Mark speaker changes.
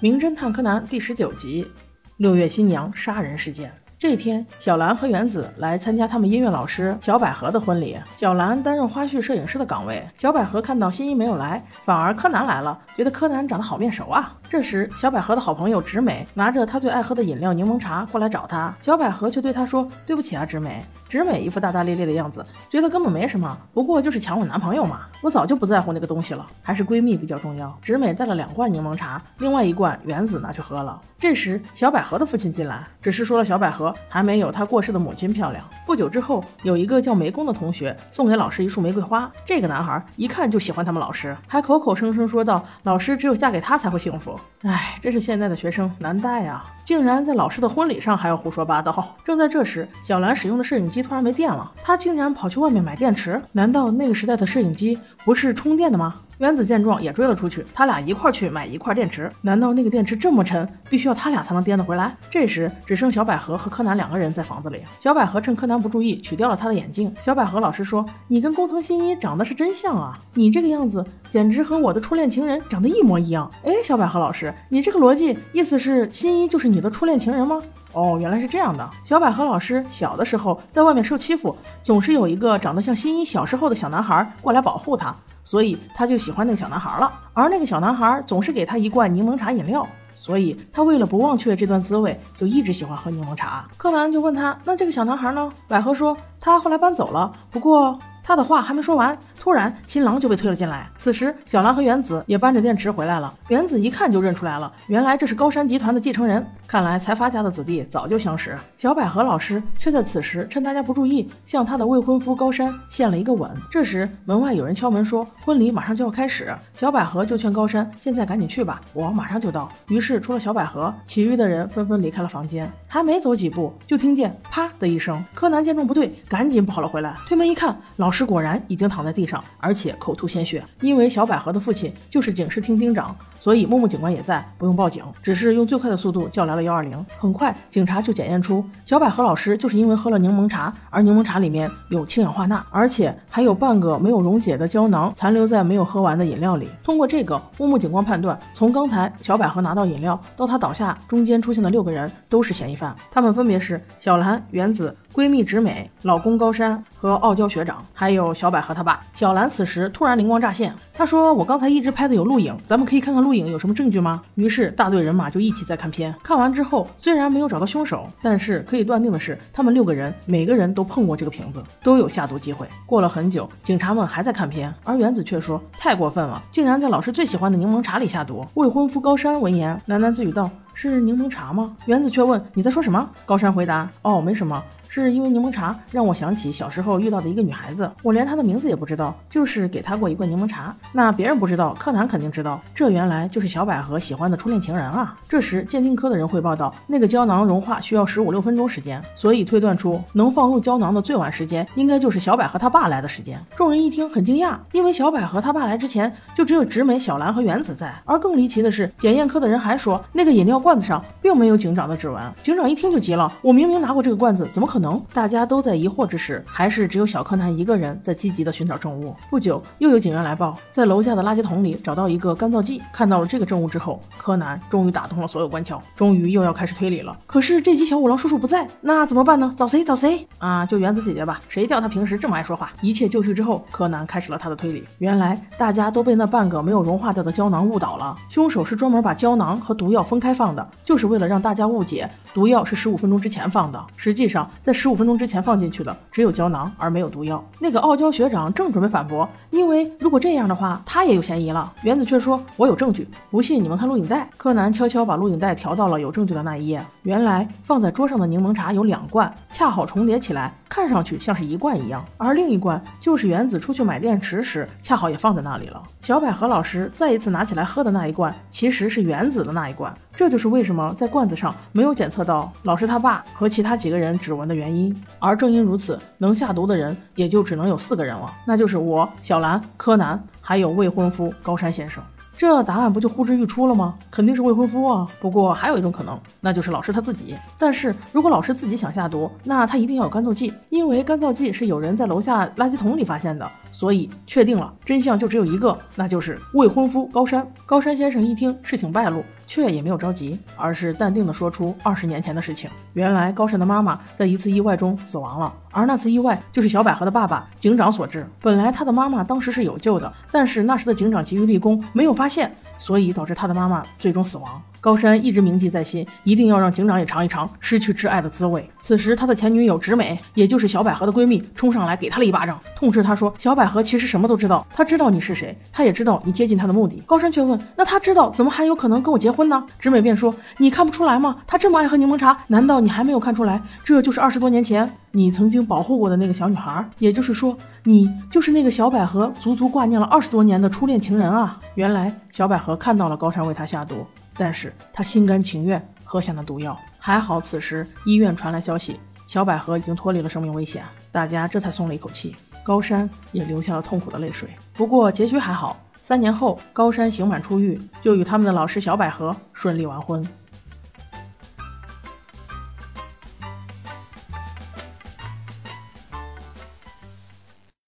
Speaker 1: 名侦探柯南第十九集：六月新娘杀人事件。这天，小兰和原子来参加他们音乐老师小百合的婚礼。小兰担任花絮摄影师的岗位。小百合看到新一没有来，反而柯南来了，觉得柯南长得好面熟啊。这时，小百合的好朋友直美拿着她最爱喝的饮料柠檬茶过来找她，小百合却对她说：“对不起啊，直美。”直美一副大大咧咧的样子，觉得根本没什么，不过就是抢我男朋友嘛。我早就不在乎那个东西了，还是闺蜜比较重要。直美带了两罐柠檬茶，另外一罐原子拿去喝了。这时，小百合的父亲进来，只是说了小百合还没有她过世的母亲漂亮。不久之后，有一个叫梅宫的同学送给老师一束玫瑰花，这个男孩一看就喜欢他们老师，还口口声声说道：“老师只有嫁给他才会幸福。”哎，真是现在的学生难带啊！竟然在老师的婚礼上还要胡说八道。正在这时，小兰使用的摄影机。突然没电了，她竟然跑去外面买电池。难道那个时代的摄影机不是充电的吗？原子见状也追了出去，他俩一块去买一块电池。难道那个电池这么沉，必须要他俩才能颠得回来？这时只剩小百合和柯南两个人在房子里。小百合趁柯南不注意，取掉了他的眼镜。小百合老师说：“你跟工藤新一长得是真像啊，你这个样子简直和我的初恋情人长得一模一样。”哎，小百合老师，你这个逻辑意思是新一就是你的初恋情人吗？哦，原来是这样的。小百合老师小的时候在外面受欺负，总是有一个长得像新一小时候的小男孩过来保护他。所以他就喜欢那个小男孩了，而那个小男孩总是给他一罐柠檬茶饮料，所以他为了不忘却这段滋味，就一直喜欢喝柠檬茶。柯南就问他：“那这个小男孩呢？”百合说：“他后来搬走了，不过……”他的话还没说完，突然新郎就被推了进来。此时，小兰和原子也搬着电池回来了。原子一看就认出来了，原来这是高山集团的继承人。看来财阀家的子弟早就相识。小百合老师却在此时趁大家不注意，向他的未婚夫高山献了一个吻。这时，门外有人敲门说婚礼马上就要开始。小百合就劝高山现在赶紧去吧，我马上就到。于是，除了小百合，其余的人纷纷离开了房间。还没走几步，就听见啪的一声。柯南见状不对，赶紧跑了回来，推门一看，老师。果然已经躺在地，上而且口吐鲜血。因为小百合的父亲就是警视厅厅长，所以木木警官也在，不用报警，只是用最快的速度叫来了幺二零。很快，警察就检验出小百合老师就是因为喝了柠檬茶，而柠檬茶里面有氢氧化钠，而且还有半个没有溶解的胶囊残留在没有喝完的饮料里。通过这个，木木警官判断，从刚才小百合拿到饮料到她倒下，中间出现的六个人都是嫌疑犯，他们分别是小兰、原子。闺蜜直美、老公高山和傲娇学长，还有小百合他爸小兰。此时突然灵光乍现，他说：“我刚才一直拍的有录影，咱们可以看看录影有什么证据吗？”于是大队人马就一起在看片。看完之后，虽然没有找到凶手，但是可以断定的是，他们六个人每个人都碰过这个瓶子，都有下毒机会。过了很久，警察们还在看片，而原子却说：“太过分了，竟然在老师最喜欢的柠檬茶里下毒。”未婚夫高山闻言喃喃自语道：“是柠檬茶吗？”原子却问：“你在说什么？”高山回答：“哦，没什么。”是因为柠檬茶让我想起小时候遇到的一个女孩子，我连她的名字也不知道，就是给她过一罐柠檬茶。那别人不知道，柯南肯定知道，这原来就是小百合喜欢的初恋情人啊！这时鉴定科的人汇报道，那个胶囊融化需要十五六分钟时间，所以推断出能放入胶囊的最晚时间，应该就是小百合她爸来的时间。众人一听很惊讶，因为小百合她爸来之前就只有直美、小兰和原子在。而更离奇的是，检验科的人还说，那个饮料罐罐子上并没有警长的指纹。警长一听就急了，我明明拿过这个罐子，怎么可？能大家都在疑惑之时，还是只有小柯南一个人在积极的寻找证物。不久，又有警员来报，在楼下的垃圾桶里找到一个干燥剂。看到了这个证物之后，柯南终于打通了所有关窍，终于又要开始推理了。可是这集小五郎叔叔不在，那怎么办呢？找谁？找谁啊？就原子姐姐吧，谁叫她平时这么爱说话？一切就绪之后，柯南开始了他的推理。原来大家都被那半个没有融化掉的胶囊误导了，凶手是专门把胶囊和毒药分开放的，就是为了让大家误解毒药是十五分钟之前放的。实际上。在十五分钟之前放进去的只有胶囊，而没有毒药。那个傲娇学长正准备反驳，因为如果这样的话，他也有嫌疑了。原子却说：“我有证据，不信你们看录影带。”柯南悄悄把录影带调到了有证据的那一页。原来放在桌上的柠檬茶有两罐，恰好重叠起来，看上去像是一罐一样。而另一罐就是原子出去买电池时，恰好也放在那里了。小百合老师再一次拿起来喝的那一罐，其实是原子的那一罐。这就是为什么在罐子上没有检测到老师他爸和其他几个人指纹的原因。而正因如此，能下毒的人也就只能有四个人了，那就是我、小兰、柯南，还有未婚夫高山先生。这答案不就呼之欲出了吗？肯定是未婚夫啊！不过还有一种可能，那就是老师他自己。但是如果老师自己想下毒，那他一定要有干燥剂，因为干燥剂是有人在楼下垃圾桶里发现的，所以确定了真相就只有一个，那就是未婚夫高山。高山先生一听事情败露，却也没有着急，而是淡定地说出二十年前的事情。原来高山的妈妈在一次意外中死亡了，而那次意外就是小百合的爸爸警长所致。本来他的妈妈当时是有救的，但是那时的警长急于立功，没有发现，所以导致他的妈妈最终死亡。高山一直铭记在心，一定要让警长也尝一尝失去挚爱的滋味。此时，他的前女友直美，也就是小百合的闺蜜，冲上来给他了一巴掌，痛斥他说：“小百合其实什么都知道，她知道你是谁，她也知道你接近她的目的。”高山却问：“那她知道，怎么还有可能跟我结婚呢？”直美便说：“你看不出来吗？她这么爱喝柠檬茶，难道你还没有看出来？这就是二十多年前你曾经保护过的那个小女孩，也就是说，你就是那个小百合足足挂念了二十多年的初恋情人啊！”原来，小百合看到了高山为她下毒。但是他心甘情愿喝下那毒药，还好此时医院传来消息，小百合已经脱离了生命危险，大家这才松了一口气。高山也流下了痛苦的泪水。不过结局还好，三年后高山刑满出狱，就与他们的老师小百合顺利完婚。